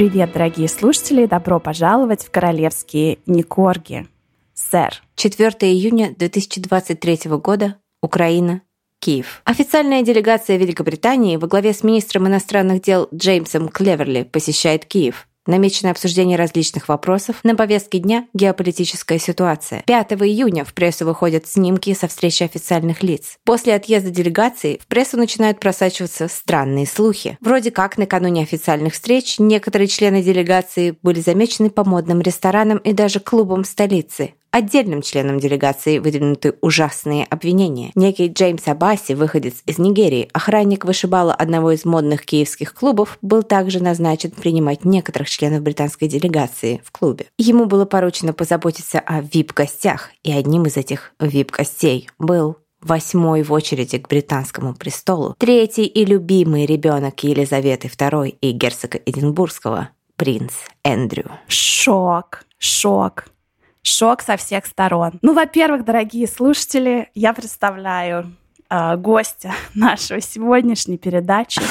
Привет, дорогие слушатели! Добро пожаловать в королевские Никорги. Сэр. 4 июня 2023 года. Украина. Киев. Официальная делегация Великобритании во главе с министром иностранных дел Джеймсом Клеверли посещает Киев. Намечено обсуждение различных вопросов. На повестке дня – геополитическая ситуация. 5 июня в прессу выходят снимки со встречи официальных лиц. После отъезда делегации в прессу начинают просачиваться странные слухи. Вроде как накануне официальных встреч некоторые члены делегации были замечены по модным ресторанам и даже клубам столицы. Отдельным членам делегации выдвинуты ужасные обвинения. Некий Джеймс Абаси, выходец из Нигерии, охранник вышибала одного из модных киевских клубов, был также назначен принимать некоторых членов британской делегации в клубе. Ему было поручено позаботиться о вип-гостях, и одним из этих вип-гостей был восьмой в очереди к британскому престолу, третий и любимый ребенок Елизаветы II и герцога Эдинбургского, принц Эндрю. Шок, шок. Шок со всех сторон. Ну, во-первых, дорогие слушатели, я представляю э, гостя нашего сегодняшней передачи.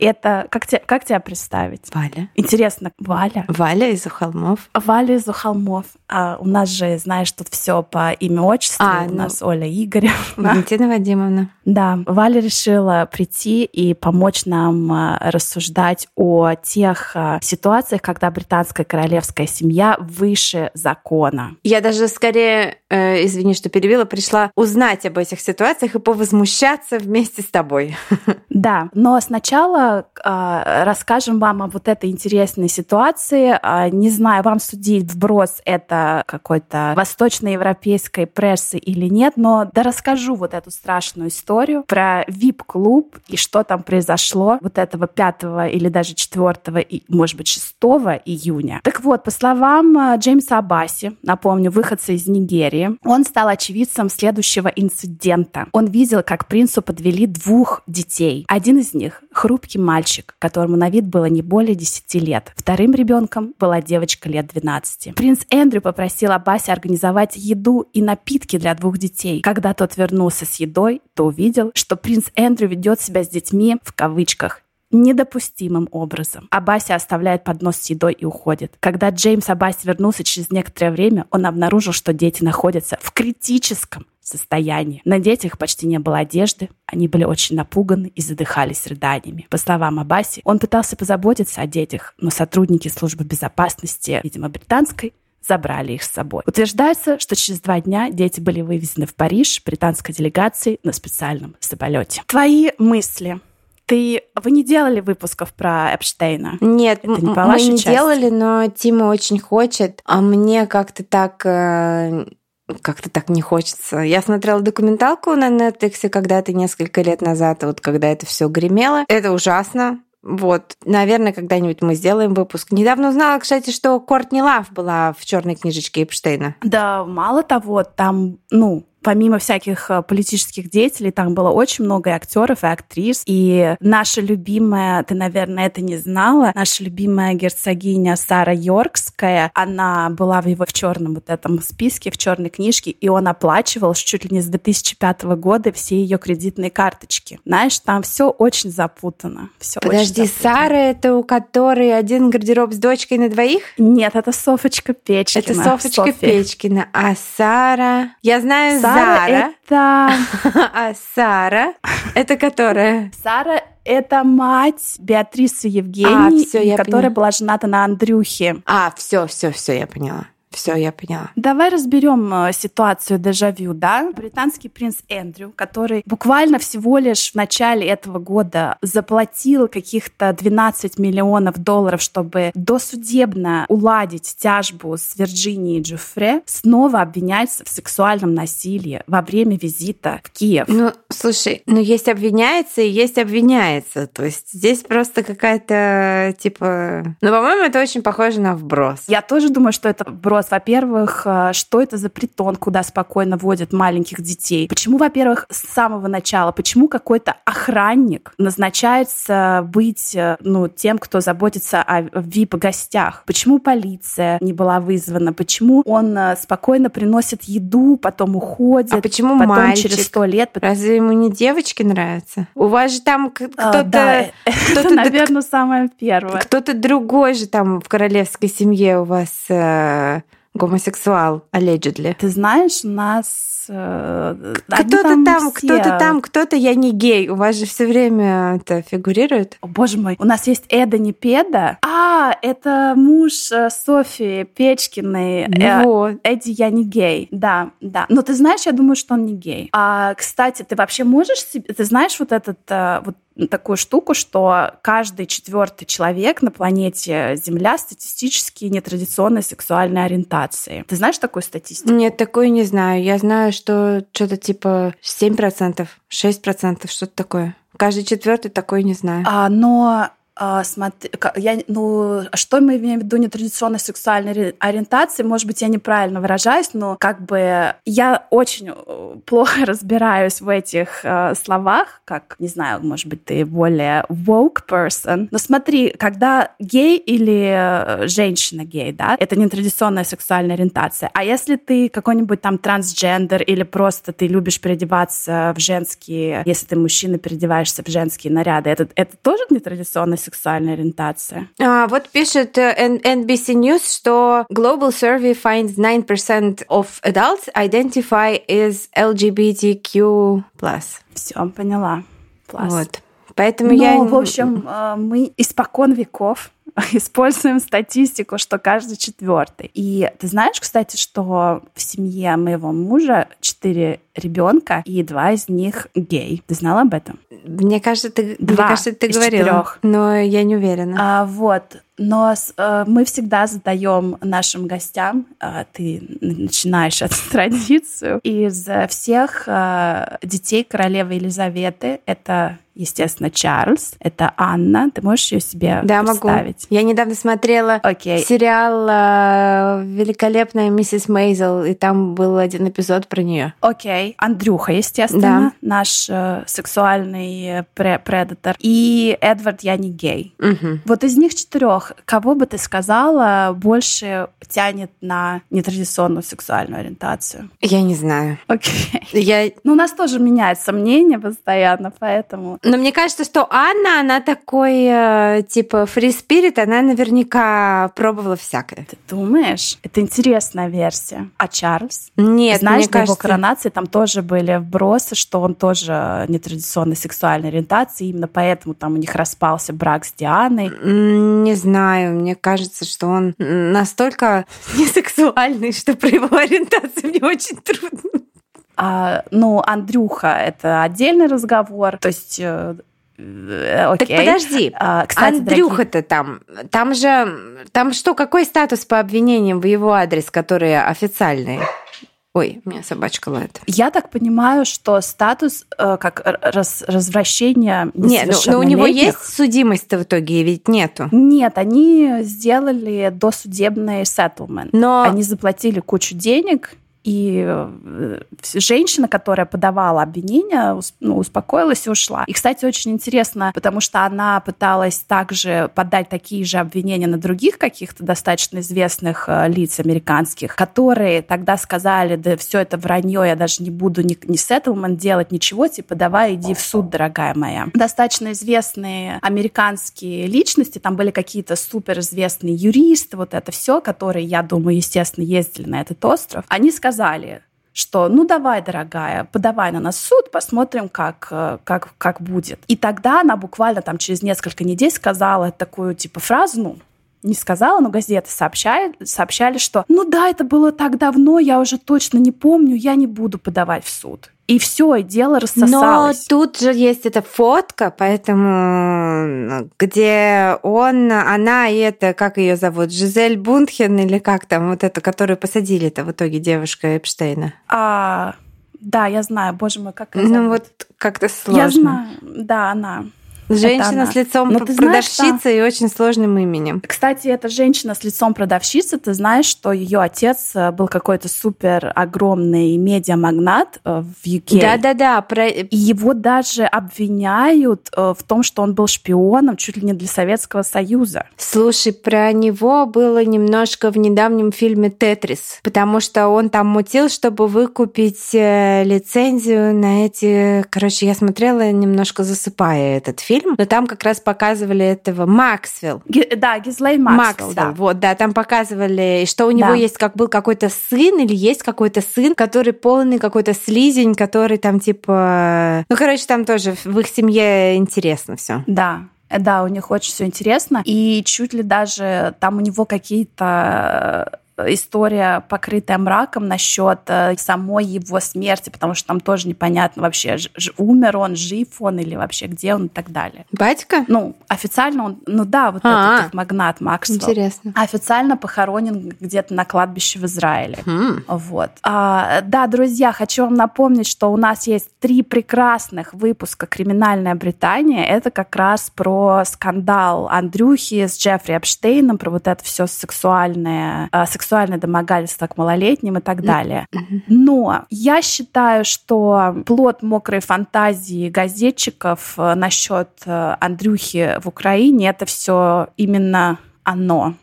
Это как, те, как тебя представить? Валя. Интересно, Валя? Валя из Ухолмов. Валя из Ухолмов. А, у нас же, знаешь, тут все по имя отчеству. А, у ну... нас Оля Игоревна. Валентина Вадимовна. Да, Валя решила прийти и помочь нам а, рассуждать о тех а, ситуациях, когда британская королевская семья выше закона. Я даже скорее, э, извини, что перебила, пришла узнать об этих ситуациях и повозмущаться вместе с тобой. Да, но сначала э, расскажем вам о вот этой интересной ситуации. Э, не знаю, вам судить вброс это какой-то восточноевропейской прессы или нет, но да расскажу вот эту страшную историю про VIP-клуб и что там произошло вот этого 5 или даже 4, и, может быть, 6 июня. Так вот, по словам Джеймса Абаси, напомню, выходца из Нигерии, он стал очевидцем следующего инцидента. Он видел, как принцу подвели двух детей. Один из них — хрупкий мальчик, которому на вид было не более 10 лет. Вторым ребенком была девочка лет 12. Принц Эндрю попросил Абаси организовать еду и напитки для двух детей. Когда тот вернулся с едой, то увидел, что принц Эндрю ведет себя с детьми в кавычках недопустимым образом. Абаси оставляет поднос с едой и уходит. Когда Джеймс Абаси вернулся через некоторое время, он обнаружил, что дети находятся в критическом состоянии. На детях почти не было одежды, они были очень напуганы и задыхались рыданиями. По словам Абаси, он пытался позаботиться о детях, но сотрудники службы безопасности, видимо, британской, забрали их с собой. Утверждается, что через два дня дети были вывезены в Париж британской делегацией на специальном самолете. Твои мысли ты, вы не делали выпусков про Эпштейна? Нет, Это не по мы не части? делали, но Тима очень хочет, а мне как-то так э, как-то так не хочется. Я смотрела документалку на Netflix когда-то несколько лет назад, вот когда это все гремело. Это ужасно. Вот, наверное, когда-нибудь мы сделаем выпуск. Недавно узнала, кстати, что Кортни Лав была в черной книжечке Эпштейна. Да, мало того, там, ну, помимо всяких э, политических деятелей, там было очень много и актеров, и актрис. И наша любимая, ты, наверное, это не знала, наша любимая герцогиня Сара Йоркская, она была в его в черном вот этом списке, в черной книжке, и он оплачивал чуть ли не с 2005 года все ее кредитные карточки. Знаешь, там все очень запутано. Все Подожди, очень запутано. Сара это у которой один гардероб с дочкой на двоих? Нет, это Софочка Печкина. Это Софочка Софья. Печкина. А Сара... Я знаю Сара Сара. Это... А Сара? Это которая? Сара это мать Беатрисы Евгении, а, все, которая поняла. была жената на Андрюхе. А, все, все, все, я поняла. Все, я поняла. Давай разберем э, ситуацию дежавю, да? Британский принц Эндрю, который буквально всего лишь в начале этого года заплатил каких-то 12 миллионов долларов, чтобы досудебно уладить тяжбу с Вирджинией Джуфре, снова обвиняется в сексуальном насилии во время визита в Киев. Ну, слушай, ну есть обвиняется и есть обвиняется. То есть здесь просто какая-то, типа... Ну, по-моему, это очень похоже на вброс. Я тоже думаю, что это вброс вопрос. Во-первых, э, что это за притон, куда спокойно водят маленьких детей? Почему, во-первых, с самого начала, почему какой-то охранник назначается быть э, ну, тем, кто заботится о VIP-гостях? Почему полиция не была вызвана? Почему он э, спокойно приносит еду, потом уходит? А почему потом мальчик? через сто лет... Разве ему не девочки нравятся? У вас же там кто-то... А, да, кто-то, наверное, самое первое. Кто-то другой же там в королевской семье у вас э, гомосексуал, allegedly. Ты знаешь, нас э, кто-то там, там кто-то там, кто-то я не гей. У вас же все время это фигурирует. О, боже мой, у нас есть Эда не Педа. А, это муж э, Софии Печкиной. Э, вот. Эдди я не гей. Да, да. Но ты знаешь, я думаю, что он не гей. А, кстати, ты вообще можешь себе... Ты знаешь вот этот вот такую штуку, что каждый четвертый человек на планете Земля статистически нетрадиционной сексуальной ориентации. Ты знаешь такую статистику? Нет, такую не знаю. Я знаю, что что-то типа 7%, 6%, что-то такое. Каждый четвертый такой не знаю. А, но а, смотри, я, ну, что мы имеем в виду нетрадиционной сексуальной ориентации? Может быть, я неправильно выражаюсь, но как бы я очень э, плохо разбираюсь в этих э, словах, как, не знаю, может быть, ты более woke person. Но смотри, когда гей или э, женщина гей, да, это нетрадиционная сексуальная ориентация. А если ты какой-нибудь там трансгендер или просто ты любишь переодеваться в женские, если ты мужчина, переодеваешься в женские наряды, это, это тоже нетрадиционная сексуальная ориентация. А, вот пишет NBC News, что Global Survey finds 9% of adults identify as LGBTQ+. Все, поняла. Plus. Вот. Поэтому Но, я... в общем, э, мы испокон веков используем статистику, что каждый четвертый. И ты знаешь, кстати, что в семье моего мужа четыре ребенка, и два из них гей. Ты знала об этом? Мне кажется, ты, два мне кажется, ты говорила, четырех. но я не уверена. А, вот. Но э, мы всегда задаем нашим гостям, э, ты начинаешь эту традицию, из всех э, детей королевы Елизаветы, это естественно, Чарльз, это Анна. Ты можешь ее себе да, представить? Могу. Я недавно смотрела okay. сериал э, «Великолепная миссис Мейзел», и там был один эпизод про нее. Окей. Okay. Андрюха, естественно, да. наш э, сексуальный пре предатор. И Эдвард Я не гей. Угу. Вот из них четырех, кого бы ты сказала, больше тянет на нетрадиционную сексуальную ориентацию? Я не знаю. Окей. Okay. Я... Ну, у нас тоже меняется мнение постоянно, поэтому... Но мне кажется, что Анна, она такой, э, типа, spirit, она наверняка пробовала всякое. Ты думаешь? Это интересная версия. А Чарльз? Нет, Знаешь, мне кажется... его коронации там тоже были вбросы, что он тоже нетрадиционной сексуальной ориентации, именно поэтому там у них распался брак с Дианой. Не знаю, мне кажется, что он настолько несексуальный, что про его ориентацию мне очень трудно а, ну, Андрюха — это отдельный разговор. То есть э, э, Окей. Так подожди, а, кстати, Андрюха-то там, там же, там что, какой статус по обвинениям в его адрес, которые официальные? Ой, у меня собачка лает. Я так понимаю, что статус э, как раз, развращения Нет, но, ну, но у него есть судимость-то в итоге, ведь нету. Нет, они сделали досудебный settlement. Но... Они заплатили кучу денег, и э, женщина, которая подавала обвинение, ну, успокоилась и ушла. И, кстати, очень интересно, потому что она пыталась также подать такие же обвинения на других каких-то достаточно известных э, лиц американских, которые тогда сказали, да все это вранье, я даже не буду ни, ни сеттлмент делать, ничего, типа давай иди в суд, дорогая моя. Достаточно известные американские личности, там были какие-то суперизвестные юристы, вот это все, которые, я думаю, естественно, ездили на этот остров, они сказали, сказали, что ну давай, дорогая, подавай на нас суд, посмотрим, как, э, как, как будет. И тогда она буквально там через несколько недель сказала такую типа фразу, ну, не сказала, но газеты сообщали, сообщали, что ну да, это было так давно, я уже точно не помню, я не буду подавать в суд. И все, и дело рассосалось. Но тут же есть эта фотка, поэтому где он, она и это, как ее зовут, Жизель Бунтхен или как там, вот это, которую посадили-то в итоге девушка Эпштейна. А, да, я знаю, боже мой, как Ну вот как-то сложно. Я знаю, да, она. Женщина с лицом ну, продавщицы и очень сложным именем. Кстати, эта женщина с лицом продавщицы, ты знаешь, что ее отец э, был какой-то супер огромный медиамагнат э, в UK. Да-да-да. Про... И его даже обвиняют э, в том, что он был шпионом чуть ли не для Советского Союза. Слушай, про него было немножко в недавнем фильме «Тетрис», потому что он там мутил, чтобы выкупить лицензию на эти... Короче, я смотрела немножко засыпая этот фильм, фильм, но там как раз показывали этого Максвелл. Ги, да, Гизлейн Максвелл, Максвелл, да. Вот, да, там показывали, что у него да. есть, как был какой-то сын или есть какой-то сын, который полный какой-то слизень, который там типа... Ну, короче, там тоже в их семье интересно все. Да, да, у них очень все интересно. И чуть ли даже там у него какие-то история, покрытая мраком насчет э, самой его смерти, потому что там тоже непонятно вообще, умер он, жив он или вообще где он и так далее. Батька? Ну, официально он, ну да, вот А-а-а. этот магнат Максвелл. Интересно. Официально похоронен где-то на кладбище в Израиле. Хм. Вот. А, да, друзья, хочу вам напомнить, что у нас есть три прекрасных выпуска «Криминальная Британия». Это как раз про скандал Андрюхи с Джеффри Эпштейном, про вот это все сексуальное, э, сексуальное сексуальное домогательство к малолетним и так далее. Но я считаю, что плод мокрой фантазии газетчиков э, насчет э, Андрюхи в Украине это все именно оно.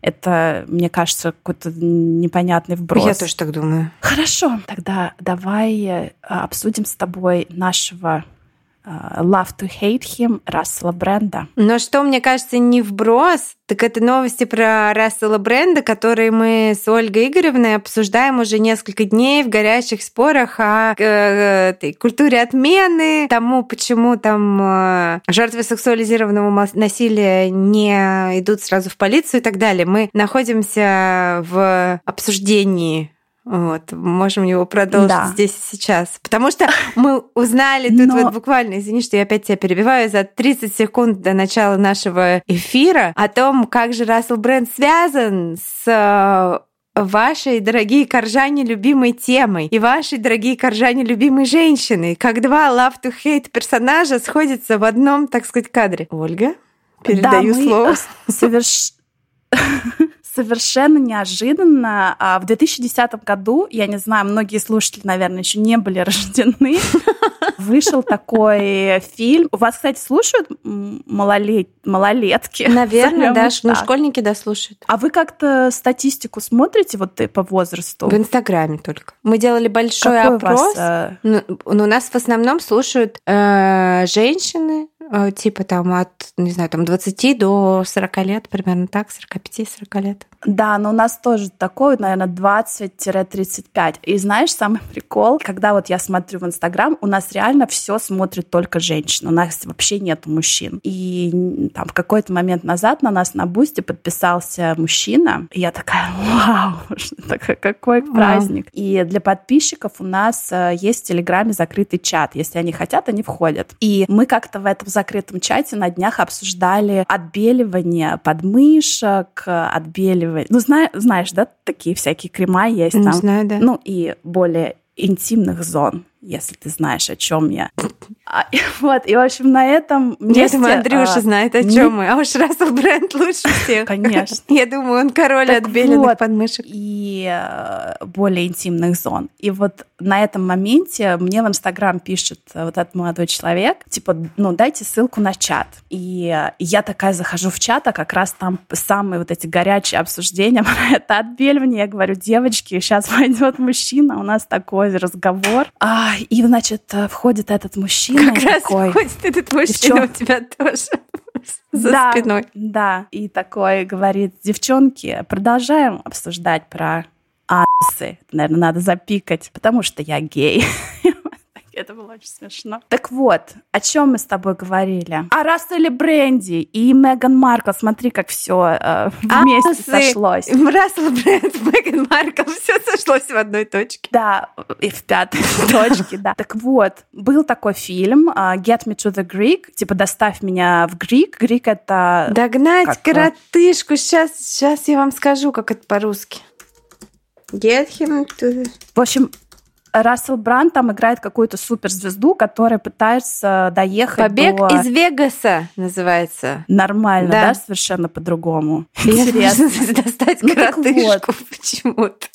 Это, мне кажется, какой-то непонятный вброс. Я тоже так думаю. Хорошо, тогда давай э, обсудим с тобой нашего Love to Hate Him Рассела Бренда. Но что, мне кажется, не вброс, так это новости про Рассела Бренда, которые мы с Ольгой Игоревной обсуждаем уже несколько дней в горячих спорах о э, этой культуре отмены, тому, почему там э, жертвы сексуализированного насилия не идут сразу в полицию и так далее. Мы находимся в обсуждении вот, можем его продолжить да. здесь и сейчас. Потому что мы узнали тут Но... вот буквально, извини, что я опять тебя перебиваю, за 30 секунд до начала нашего эфира о том, как же Рассел Брэнд связан с э, вашей, дорогие коржане, любимой темой и вашей, дорогие коржане, любимой женщиной, как два love to hate персонажа сходятся в одном, так сказать, кадре. Ольга, передаю да, слово. Соверш совершенно неожиданно. А в 2010 году, я не знаю, многие слушатели, наверное, еще не были рождены, вышел такой фильм. У вас, кстати, слушают малолет... малолетки? Наверное, да. Ну, школьники, да, слушают. А вы как-то статистику смотрите вот по возрасту? В Инстаграме только. Мы делали большой Какой опрос. Вас, э... ну, ну, у нас в основном слушают э, женщины, Э, типа там от, не знаю, там 20 до 40 лет, примерно так, 45-40 лет. Да, но у нас тоже такой, наверное, 20-35. И знаешь, самый прикол, когда вот я смотрю в Инстаграм, у нас реально все смотрит только женщины. У нас вообще нет мужчин. И там в какой-то момент назад на нас на Бусте подписался мужчина. И я такая, вау, какой праздник. И для подписчиков у нас э, есть в Телеграме закрытый чат. Если они хотят, они входят. И мы как-то в этом закрытом чате на днях обсуждали отбеливание подмышек, отбеливание... Ну, зна... знаешь, да, такие всякие крема есть там. Знаю, да. Ну, и более интимных зон если ты знаешь, о чем я. А, и, вот, и, в общем, на этом месте... Я думаю, Андрюша а, знает, о чем мы. А уж Рассел Брэнд лучше всех. Конечно. Я думаю, он король так отбеленных вот, подмышек. И э, более интимных зон. И вот на этом моменте мне в Инстаграм пишет вот этот молодой человек, типа, ну, дайте ссылку на чат. И я такая захожу в чат, а как раз там самые вот эти горячие обсуждения про это отбеливание. Я говорю, девочки, сейчас войдет мужчина, у нас такой разговор. А, и, значит, э, входит этот мужчина. Как раз такой, входит этот мужчина у тебя тоже за да, спиной. Да, и такой говорит, девчонки, продолжаем обсуждать про асы. Наверное, надо запикать, потому что я гей. Это было очень смешно. Так вот, о чем мы с тобой говорили? О Расселе Бренди и Меган Маркл. Смотри, как все э, вместе а, сошлось. Рассел Бренд, Меган Маркл, все сошлось в одной точке. Да, и в пятой точке, да. Так вот, был такой фильм uh, Get Me to the Greek, типа «Доставь меня в Грик». Грик — это... Догнать коротышку. Сейчас, сейчас я вам скажу, как это по-русски. Get him to the... В общем, Рассел Бранд там играет какую-то суперзвезду, которая пытается доехать Побег до... из Вегаса называется. Нормально, да, да совершенно по-другому. Интересно. Достать ну, коротышку почему-то.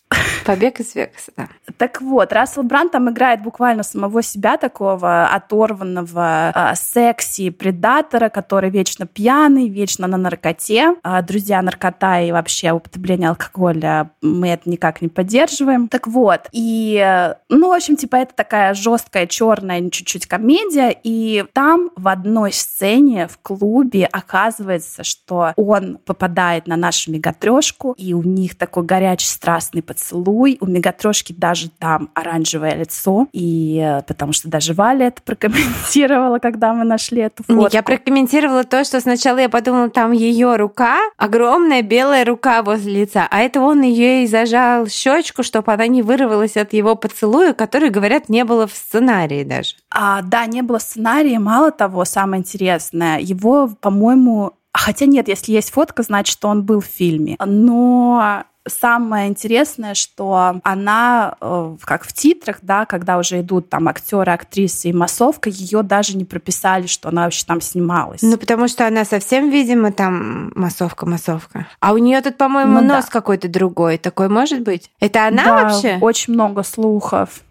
Побег из Вегаса, да. Так вот, Рассел Бранд там играет буквально самого себя такого оторванного э, секси предатора, который вечно пьяный, вечно на наркоте. Э, друзья, наркота и вообще употребление алкоголя мы это никак не поддерживаем. Так вот, и, ну, в общем, типа это такая жесткая, черная, чуть-чуть комедия, и там в одной сцене в клубе оказывается, что он попадает на нашу мегатрешку, и у них такой горячий, страстный поцелуй. У мегатрошки даже там оранжевое лицо, и э, потому что даже Валя это прокомментировала, когда мы нашли эту фотку. Я прокомментировала то, что сначала я подумала, там ее рука, огромная белая рука возле лица, а это он ее и зажал щечку, чтобы она не вырвалась от его поцелуя, который, говорят, не было в сценарии даже. А, да, не было сценария. Мало того, самое интересное, его, по-моему, Хотя нет, если есть фотка, значит, он был в фильме. Но самое интересное, что она, э, как в титрах, да, когда уже идут там актеры, актрисы и массовка, ее даже не прописали, что она вообще там снималась. Ну, потому что она совсем, видимо, там массовка-массовка. А у нее тут, по-моему, ну, нос да. какой-то другой. Такой может быть? Это она да, вообще? очень много слухов.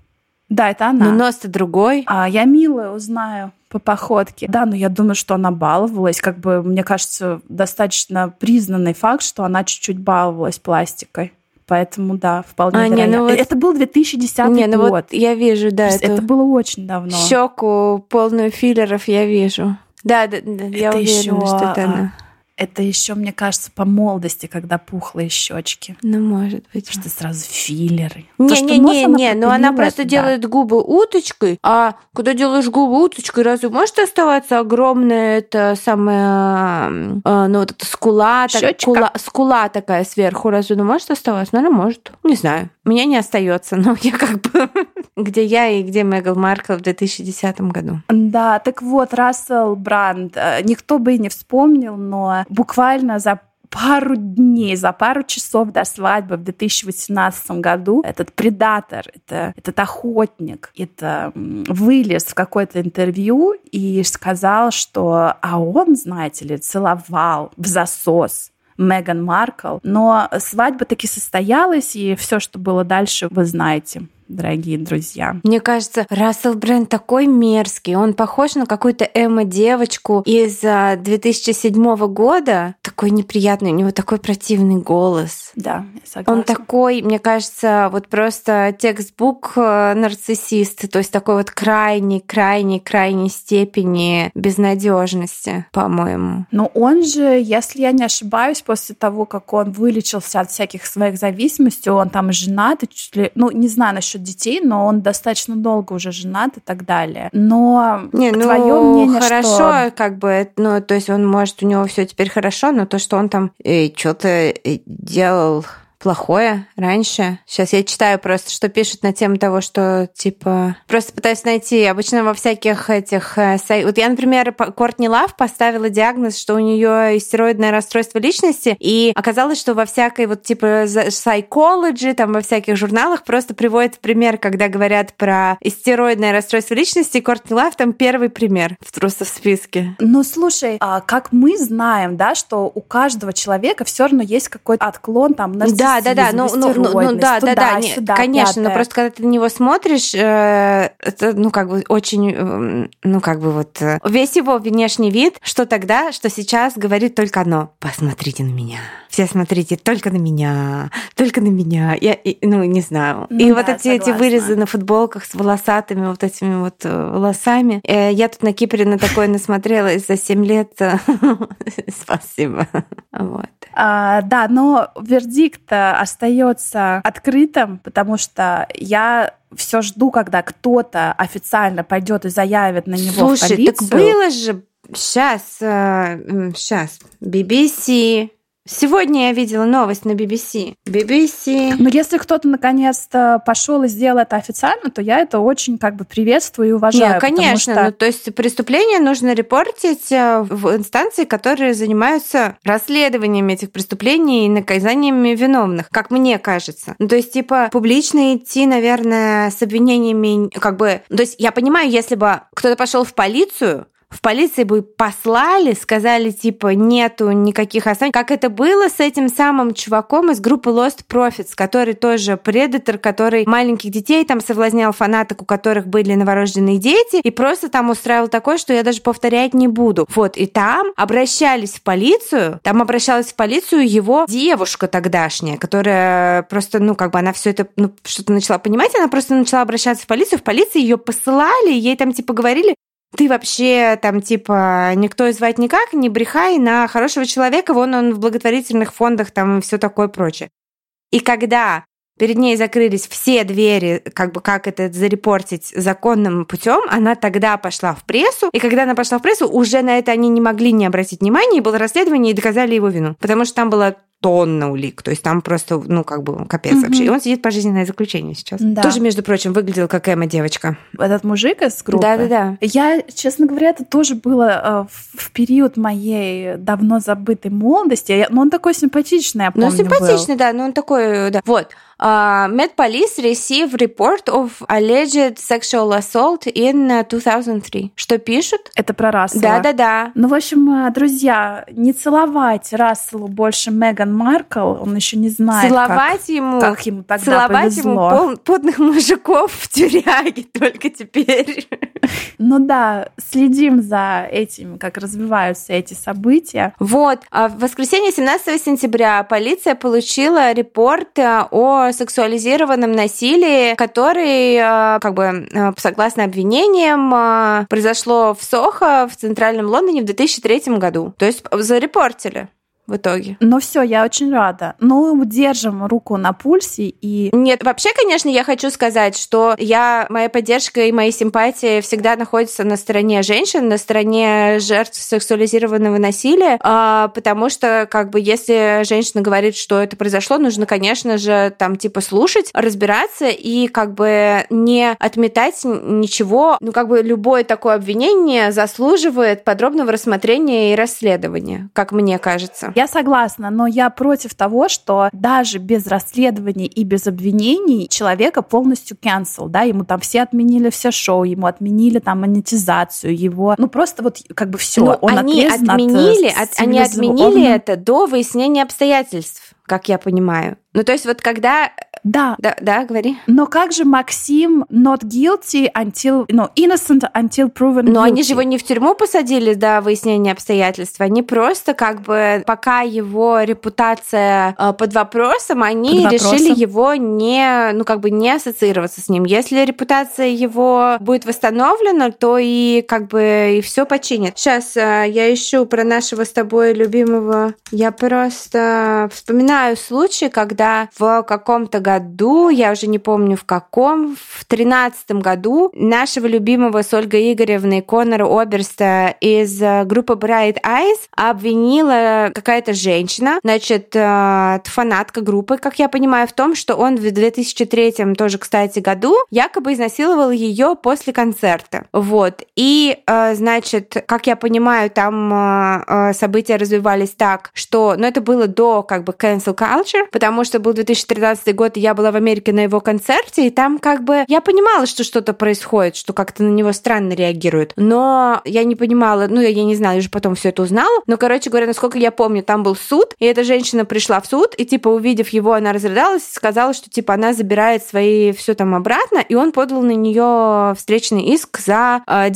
Да, это она. Но нос-то другой. А я милая узнаю по походке. Да, но я думаю, что она баловалась. Как бы, мне кажется, достаточно признанный факт, что она чуть-чуть баловалась пластикой. Поэтому, да, вполне а, вероятно. Не, ну вот... Это был 2010 не, ну год. Вот я вижу, да. Это... это было очень давно. Щеку полную филлеров я вижу. Да, да, да я это уверена, еще... что это она. Это еще, мне кажется, по молодости, когда пухлые щечки. Ну, может быть. Что сразу филлеры. Не-не-не, но она просто да. делает губы уточкой, а когда делаешь губы уточкой, разве может оставаться огромная это самая, э, ну, вот эта скула, так, кула, скула такая сверху, разве она может оставаться? Наверное, может. Не знаю. У меня не остается, но я как бы... где я и где Мегал Маркл в 2010 году. Да, так вот, Рассел Бранд, э, никто бы и не вспомнил, но буквально за пару дней, за пару часов до свадьбы в 2018 году этот предатор, это, этот охотник, это вылез в какое-то интервью и сказал, что а он, знаете ли, целовал в засос Меган Маркл. Но свадьба таки состоялась, и все, что было дальше, вы знаете дорогие друзья. Мне кажется, Рассел Бренд такой мерзкий. Он похож на какую-то Эмма-девочку из 2007 а, года. Такой неприятный, у него такой противный голос. Да, я согласна. Он такой, мне кажется, вот просто текстбук э, нарциссист, то есть такой вот крайний, крайний, крайней степени безнадежности, по-моему. Но он же, если я не ошибаюсь, после того, как он вылечился от всяких своих зависимостей, он там женат, и чуть ли, ну, не знаю насчет насчет детей, но он достаточно долго уже женат и так далее. Но не, ну, твое мнение, хорошо, что... как бы, ну, то есть он может, у него все теперь хорошо, но то, что он там э, что-то делал плохое раньше. Сейчас я читаю просто, что пишут на тему того, что, типа, просто пытаюсь найти. Обычно во всяких этих... Э, вот я, например, Кортни Лав поставила диагноз, что у нее истероидное расстройство личности, и оказалось, что во всякой вот, типа, psychology, там, во всяких журналах просто приводит пример, когда говорят про истероидное расстройство личности, Кортни Лав там первый пример просто в списке. Ну, слушай, а как мы знаем, да, что у каждого человека все равно есть какой-то отклон там на да, да, да, ну, ну, ну, ну да, да, да, нет, сюда, конечно, пятое. но просто когда ты на него смотришь, э, это, ну, как бы очень, э, ну, как бы вот э, весь его внешний вид, что тогда, что сейчас говорит только одно: посмотрите на меня. Все смотрите только на меня, только на меня. Я, и, ну, не знаю. Ну, и да, вот эти, эти вырезы на футболках с волосатыми вот этими вот волосами. Я тут на Кипре на такое насмотрелась за 7 лет. Спасибо. Вот. А, да, но вердикт остается открытым, потому что я все жду, когда кто-то официально пойдет и заявит на него Слушай, в полицию. так было же сейчас, сейчас BBC, Сегодня я видела новость на BBC. BBC. Но если кто-то наконец-то пошел и сделал это официально, то я это очень как бы приветствую и уважаю. Нет, конечно. Что... Ну, то есть преступление нужно репортить э, в инстанции, которые занимаются расследованием этих преступлений и наказаниями виновных, как мне кажется. Ну, то есть, типа, публично идти, наверное, с обвинениями, как бы... То есть я понимаю, если бы кто-то пошел в полицию, в полиции бы послали, сказали, типа, нету никаких оснований. Как это было с этим самым чуваком из группы Lost Profits, который тоже предатор, который маленьких детей там соблазнял фанаток, у которых были новорожденные дети, и просто там устраивал такое, что я даже повторять не буду. Вот, и там обращались в полицию, там обращалась в полицию его девушка тогдашняя, которая просто, ну, как бы она все это, ну, что-то начала понимать, она просто начала обращаться в полицию, в полиции ее посылали, ей там, типа, говорили, ты вообще там типа никто звать никак, не брехай на хорошего человека, вон он в благотворительных фондах там и все такое прочее. И когда перед ней закрылись все двери, как бы как это зарепортить законным путем, она тогда пошла в прессу, и когда она пошла в прессу, уже на это они не могли не обратить внимания, и было расследование, и доказали его вину. Потому что там было тонна улик. То есть там просто, ну, как бы капец mm-hmm. вообще. И он сидит пожизненное заключение сейчас. Да. Тоже, между прочим, выглядел как Эмма девочка. Этот мужик из группы? Да-да-да. Я, честно говоря, это тоже было э, в период моей давно забытой молодости. Но он такой симпатичный, я помню, Ну, симпатичный, был. да, но он такой, да. Вот. Uh, Met Police received report of alleged sexual assault in 2003. Что пишут? Это про Рассела. Да-да-да. Ну, в общем, друзья, не целовать Расселу больше Меган Маркл, он еще не знает, Целовать как, ему, как ему тогда целовать повезло. ему пол, подных мужиков в тюряге только теперь. Ну да, следим за этим, как развиваются эти события. Вот. А в воскресенье 17 сентября полиция получила репорт о сексуализированном насилии, который, э, как бы, э, согласно обвинениям, э, произошло в Сохо в Центральном Лондоне в 2003 году. То есть зарепортили в итоге. Ну все, я очень рада. Ну, держим руку на пульсе и... Нет, вообще, конечно, я хочу сказать, что я, моя поддержка и мои симпатии всегда находятся на стороне женщин, на стороне жертв сексуализированного насилия, а, потому что, как бы, если женщина говорит, что это произошло, нужно, конечно же, там, типа, слушать, разбираться и, как бы, не отметать ничего. Ну, как бы, любое такое обвинение заслуживает подробного рассмотрения и расследования, как мне кажется. Я согласна, но я против того, что даже без расследований и без обвинений человека полностью cancel, да, ему там все отменили все шоу, ему отменили там монетизацию, его, ну просто вот как бы все, он они отменили, от, они отменили это до выяснения обстоятельств, как я понимаю. Ну то есть вот когда да. Да, да, говори. Но как же Максим not guilty until, no, innocent until proven Но guilty? они же его не в тюрьму посадили до выяснения обстоятельств, они просто как бы, пока его репутация э, под вопросом, они под вопросом. решили его не, ну как бы не ассоциироваться с ним. Если репутация его будет восстановлена, то и как бы и все починит. Сейчас э, я ищу про нашего с тобой любимого, я просто вспоминаю случай, когда в каком-то году году, я уже не помню в каком, в тринадцатом году нашего любимого с Ольгой Игоревной Конора Оберста из э, группы Bright Eyes обвинила какая-то женщина, значит, э, фанатка группы, как я понимаю, в том, что он в 2003 тоже, кстати, году якобы изнасиловал ее после концерта. Вот. И, э, значит, как я понимаю, там события развивались так, что, ну, это было до как бы cancel culture, потому что был 2013 год, и я была в Америке на его концерте, и там как бы я понимала, что что-то происходит, что как-то на него странно реагируют. Но я не понимала, ну, я, не знаю, я уже потом все это узнала. Но, короче говоря, насколько я помню, там был суд, и эта женщина пришла в суд, и, типа, увидев его, она разрыдалась и сказала, что, типа, она забирает свои все там обратно, и он подал на нее встречный иск за э.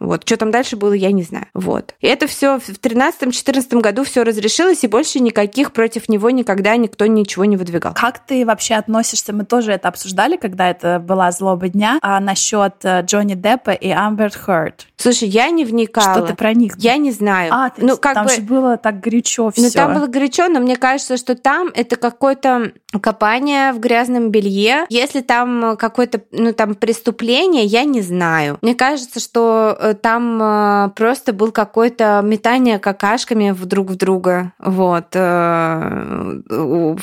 Вот, что там дальше было, я не знаю. Вот. И это все в 13-14 году все разрешилось, и больше никаких против него никогда никто ничего не выдвигал. Как ты вообще относишься? Мы тоже это обсуждали, когда это была злоба дня, а насчет э, Джонни Деппа и Амбер Хёрд. Слушай, я не вникала. Что ты про них? Я не знаю. А, ты, ну, как там бы... же было так горячо все. Ну, там было горячо, но мне кажется, что там это какое-то копание в грязном белье. Если там какое-то, ну, там преступление, я не знаю. Мне кажется, что э, там э, просто был какое-то метание какашками в друг в друга. Вот.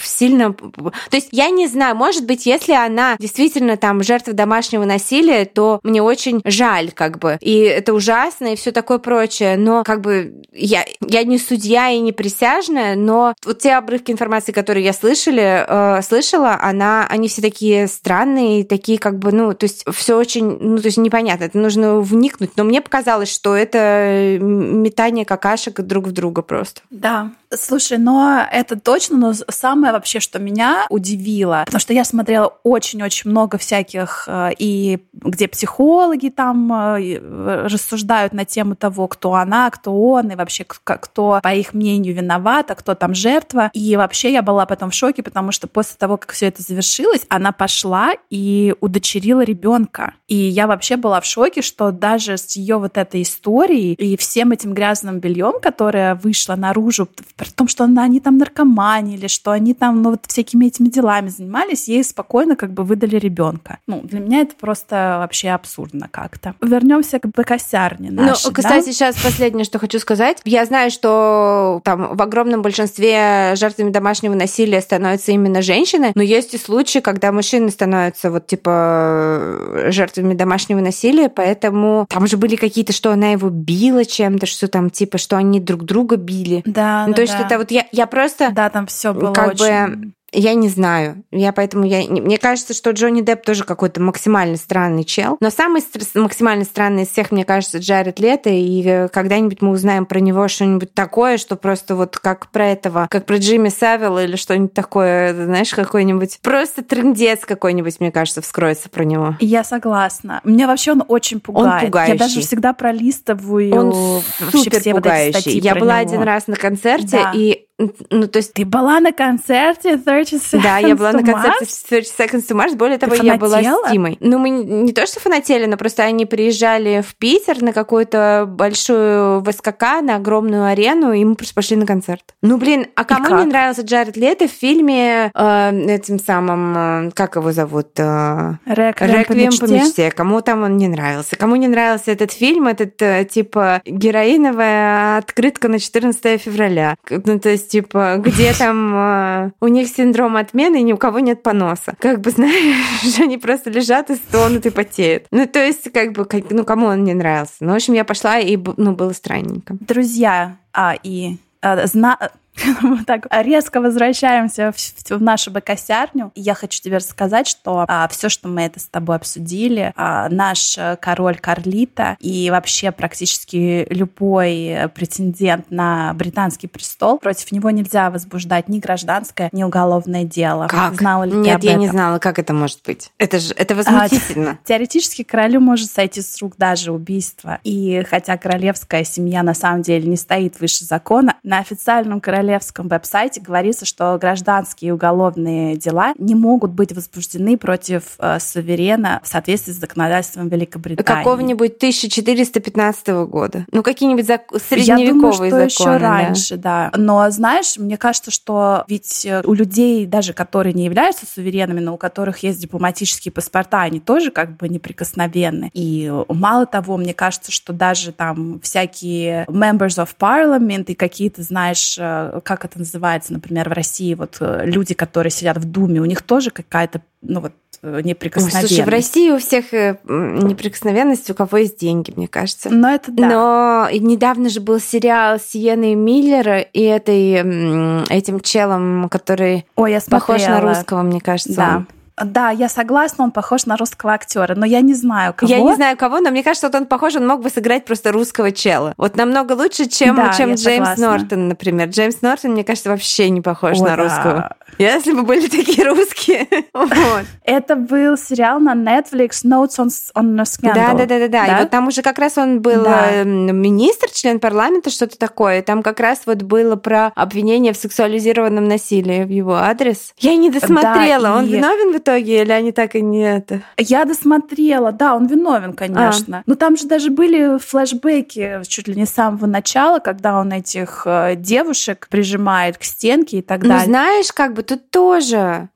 Сильно... То есть я не знаю, может быть, если она действительно там жертва домашнего насилия, то мне очень жаль, как бы. И это ужасно, и все такое прочее. Но как бы я, я не судья и не присяжная, но вот те обрывки информации, которые я слышали, э, слышала, она, они все такие странные, такие как бы, ну, то есть все очень, ну, то есть непонятно, это нужно вникнуть. Но мне показалось, что это метание какашек друг в друга просто. Да, Слушай, но это точно, но самое вообще, что меня удивило, потому что я смотрела очень-очень много всяких, э, и где психологи там э, рассуждают на тему того, кто она, кто он, и вообще кто, по их мнению, виноват, а кто там жертва. И вообще я была потом в шоке, потому что после того, как все это завершилось, она пошла и удочерила ребенка. И я вообще была в шоке, что даже с ее вот этой историей и всем этим грязным бельем, которое вышло наружу при том, что она, они там наркоманили, что они там, ну, вот всякими этими делами занимались, ей спокойно как бы выдали ребенка. Ну, для меня это просто вообще абсурдно как-то. Вернемся к бакосярне ну, нашей, Ну, кстати, да? сейчас последнее, что хочу сказать. Я знаю, что там в огромном большинстве жертвами домашнего насилия становятся именно женщины, но есть и случаи, когда мужчины становятся вот типа жертвами домашнего насилия, поэтому там же были какие-то, что она его била чем-то, что там типа, что они друг друга били. Да, ну, да, есть это вот я, я просто... Да, там все было как очень... бы я не знаю. Я поэтому я мне кажется, что Джонни Депп тоже какой-то максимально странный чел. Но самый максимально странный из всех, мне кажется, Джаред Лето. И э, когда-нибудь мы узнаем про него что-нибудь такое, что просто вот как про этого, как про Джимми Савилла или что-нибудь такое, знаешь, какой-нибудь просто трендец какой-нибудь, мне кажется, вскроется про него. Я согласна. Мне вообще он очень пугает. Он пугающий. Я даже всегда пролистываю он супер все пугающий. Вот эти я была него. один раз на концерте да. и ну, то есть... Ты была на концерте 30 Seconds Да, я была на концерте 30 Seconds to Mars. Более того, я была с Тимой. Ну, мы не то, что фанатели, но просто они приезжали в Питер на какую-то большую ВСКК, на огромную арену, и мы просто пошли на концерт. Ну, блин, а кому не нравился Джаред Лето в фильме э, этим самым, э, как его зовут? Э, Реквием, Реквием по, по мечте. Кому там он не нравился? Кому не нравился этот фильм, этот, э, типа, героиновая открытка на 14 февраля? Ну, то есть, типа, где там э, у них синдром отмены, и ни у кого нет поноса. Как бы, знаешь, они просто лежат и стонут и потеют. Ну, то есть, как бы, как, ну, кому он не нравился. Ну, в общем, я пошла, и, ну, было странненько. Друзья, а, и а, зна так резко возвращаемся в, в нашу бакосярню. Я хочу тебе рассказать, что а, все, что мы это с тобой обсудили, а, наш король Карлита и вообще практически любой претендент на британский престол, против него нельзя возбуждать ни гражданское, ни уголовное дело. Как? Знала ли Нет, ты я не знала, как это может быть. Это же это возмутительно. А, теоретически королю может сойти с рук даже убийство. И хотя королевская семья на самом деле не стоит выше закона, на официальном королевском королевском веб-сайте говорится, что гражданские и уголовные дела не могут быть возбуждены против э, суверена в соответствии с законодательством Великобритании. Какого-нибудь 1415 года. Ну, какие-нибудь зак... Я средневековые думаю, что законы. еще раньше, да. Но, знаешь, мне кажется, что ведь э, у людей, даже которые не являются суверенами, но у которых есть дипломатические паспорта, они тоже как бы неприкосновенны. И мало того, мне кажется, что даже там всякие members of parliament и какие-то, знаешь, э, как это называется, например, в России, вот э, люди, которые сидят в Думе, у них тоже какая-то, ну вот, э, неприкосновенность. Ой, слушай, в России у всех э, неприкосновенность, у кого есть деньги, мне кажется. Но это да. Но недавно же был сериал Сиены Миллера и этой, этим челом, который Ой, я похож на русского, мне кажется. Да. Он. Да, я согласна, он похож на русского актера, но я не знаю, кого. Я не знаю, кого, но мне кажется, вот он похож, он мог бы сыграть просто русского чела. Вот намного лучше, чем, да, чем Джеймс согласна. Нортон, например. Джеймс Нортон, мне кажется, вообще не похож О, на да. русского. Если бы были такие русские. вот. Это был сериал на Netflix Notes on, on Scandal. Да, да, да, да, да. И вот там уже как раз он был Да. э, министр, член парламента, что-то такое. Там как раз вот было про обвинение в сексуализированном насилии в его адрес. Я не досмотрела. Да, Он и- виновен в итоге или они так и не это? Я досмотрела, да, он виновен, конечно. Но там же даже были флешбеки чуть ли не с самого начала, когда он этих э, девушек прижимает к стенке и так Ну, далее. знаешь, как бы тут тоже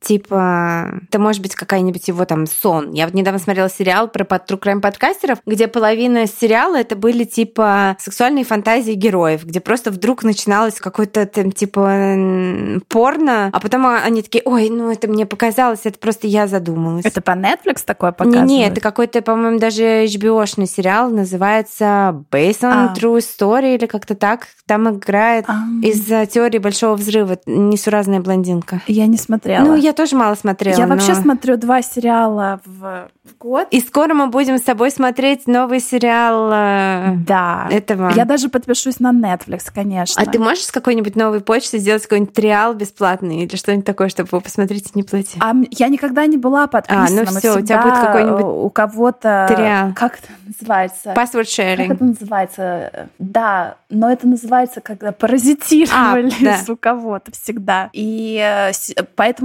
Типа, это может быть какая-нибудь его там сон. Я вот недавно смотрела сериал про под True Crime подкастеров, где половина сериала это были типа сексуальные фантазии героев, где просто вдруг начиналось какое-то там типа порно, а потом они такие, ой, ну это мне показалось, это просто я задумалась. Это по Netflix такое показывают? Не, не это какой-то, по-моему, даже HBO-шный сериал, называется Based on а. True Story или как-то так. Там играет а. из-за теории Большого Взрыва несуразная блондинка. Я не смотрела. Ну, я тоже мало смотрела. Я но... вообще смотрю два сериала в, в год. И скоро мы будем с тобой смотреть новый сериал э, да. этого. Я даже подпишусь на Netflix, конечно. А ты можешь с какой-нибудь новой почты сделать какой-нибудь триал бесплатный или что-нибудь такое, чтобы вы посмотрите, не платить? А я никогда не была подписана. А, ну все, у тебя будет какой-нибудь у кого-то... Триал. Как это называется? Password sharing. Как это называется? Да, но это называется, когда паразитировали а, да. у кого-то всегда. И э,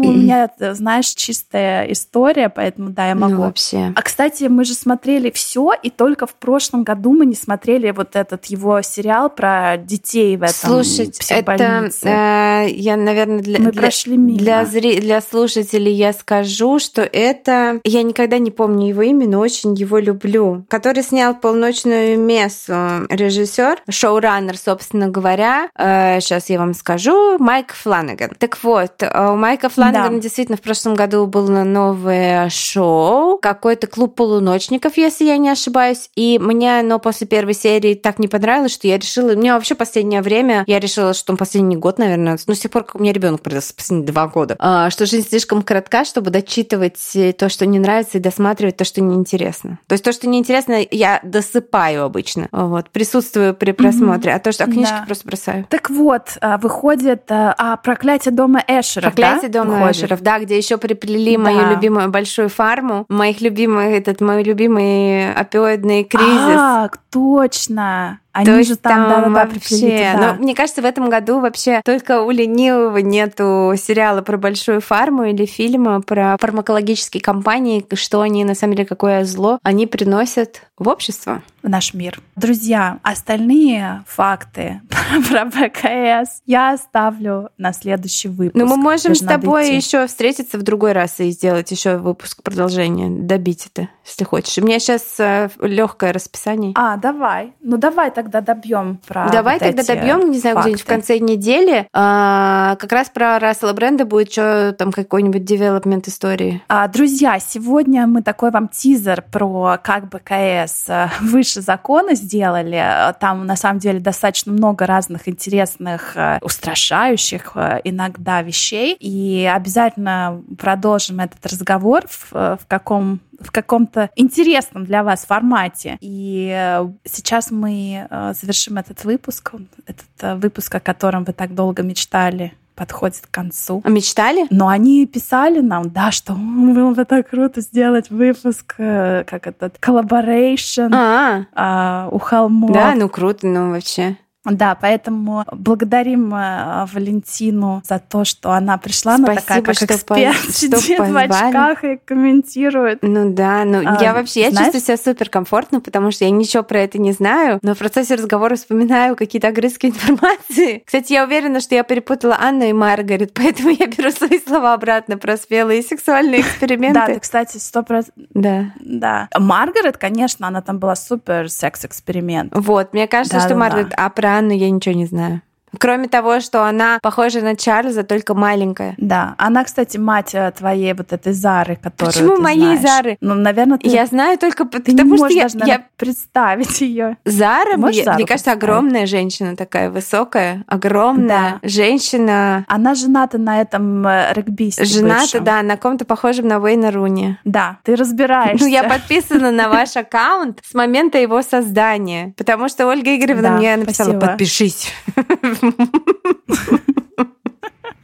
поэтому у меня, знаешь, чистая история, поэтому да, я могу. Ну, вообще. А, кстати, мы же смотрели все, и только в прошлом году мы не смотрели вот этот его сериал про детей в этом Слушать, это э, я, наверное, для, мы для, прошли мимо. для, зри, для слушателей я скажу, что это... Я никогда не помню его имя, но очень его люблю. Который снял «Полночную мессу» режиссер, шоураннер, собственно говоря. Э, сейчас я вам скажу. Майк Фланаган. Так вот, э, у Майка Фланагана да. действительно в прошлом году было новое шоу, какой-то клуб полуночников, если я не ошибаюсь. И мне оно после первой серии так не понравилось, что я решила... Мне вообще последнее время, я решила, что последний год, наверное, ну, с тех пор, как у меня ребенок родился, последние два года, э, что жизнь слишком коротка, чтобы дочитывать то, что не нравится, и досматривать то, что неинтересно. То есть то, что неинтересно, я досыпаю обычно. Вот, присутствую при просмотре. Mm-hmm. А то, что а книжки да. просто бросаю. Так вот, а, выходит а, «Проклятие дома Эшеров», «Проклятие да? дома выходит? Эшеров», да, где еще приплели да. мою любимую большую фарму, моих любимых, этот мой любимый опиоидный кризис. А, точно! Они То же там, там да, да, вообще. Да, Но мне кажется, в этом году вообще только у ленивого нету сериала про большую фарму или фильма про фармакологические компании, что они на самом деле какое зло они приносят в общество. В наш мир. Друзья, остальные факты про БКС я оставлю на следующий выпуск. Ну, мы можем с тобой еще встретиться в другой раз и сделать еще выпуск продолжения, добить это, если хочешь. У меня сейчас э, легкое расписание. А, давай. Ну, давай тогда тогда добьем про Давай вот тогда добьем, не знаю, где-нибудь в конце недели. А, как раз про Рассела Бренда будет что там какой-нибудь девелопмент истории. А, друзья, сегодня мы такой вам тизер про как бы КС э, выше закона сделали. Там на самом деле достаточно много разных интересных, э, устрашающих э, иногда вещей. И обязательно продолжим этот разговор в, в каком в каком-то интересном для вас формате. И э, сейчас мы э, завершим этот выпуск, этот э, выпуск, о котором вы так долго мечтали подходит к концу. А мечтали? Но они писали нам, да, что было бы так круто сделать выпуск, как этот, collaboration а, а, у холмов. Да, ну круто, ну вообще. Да, поэтому благодарим э, Валентину за то, что она пришла. Спасибо, она такая, как что эксперт, по... сидит что в очках и комментирует. Ну да, ну а, я вообще, я знаешь? чувствую себя супер комфортно, потому что я ничего про это не знаю, но в процессе разговора вспоминаю какие-то огрызки информации. Кстати, я уверена, что я перепутала Анну и Маргарет, поэтому я беру свои слова обратно про смелые сексуальные эксперименты. Да, кстати, сто процентов. Да. Да. Маргарет, конечно, она там была супер секс-эксперимент. Вот, мне кажется, что Маргарет, а про Анну я ничего не знаю. Кроме того, что она похожа на Чарльза, только маленькая. Да. Она, кстати, мать э, твоей вот этой Зары, которую Почему ты моей знаешь. Zары? Ну, наверное, ты... Я знаю только ты потому, не что можешь я, даже, я... наверное, представить ее. Зара, мне, Зару мне кажется, огромная женщина такая, высокая, огромная Да. женщина. Она жената на этом э, регбисте Жената, бывшем. да, на ком-то похожем на Уэйна Руни. Да, ты разбираешься. Ну, я подписана на ваш аккаунт с момента его создания, потому что Ольга Игоревна мне написала, подпишись.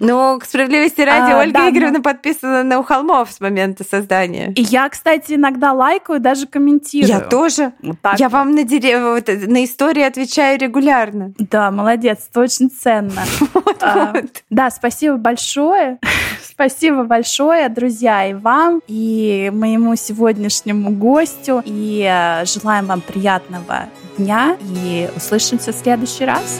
Ну, к справедливости ради, А, Ольга да, Игоревна подписана на «У холмов» с момента создания. И я, кстати, иногда лайкаю, даже комментирую. Я тоже. Вот Я вот. вам на, дере- вот, на истории отвечаю регулярно. Да, молодец, это очень ценно. А, Вот. Да, спасибо большое. Спасибо большое, друзья, и вам, и моему сегодняшнему гостю. И э, желаем вам приятного дня. И услышимся в следующий раз.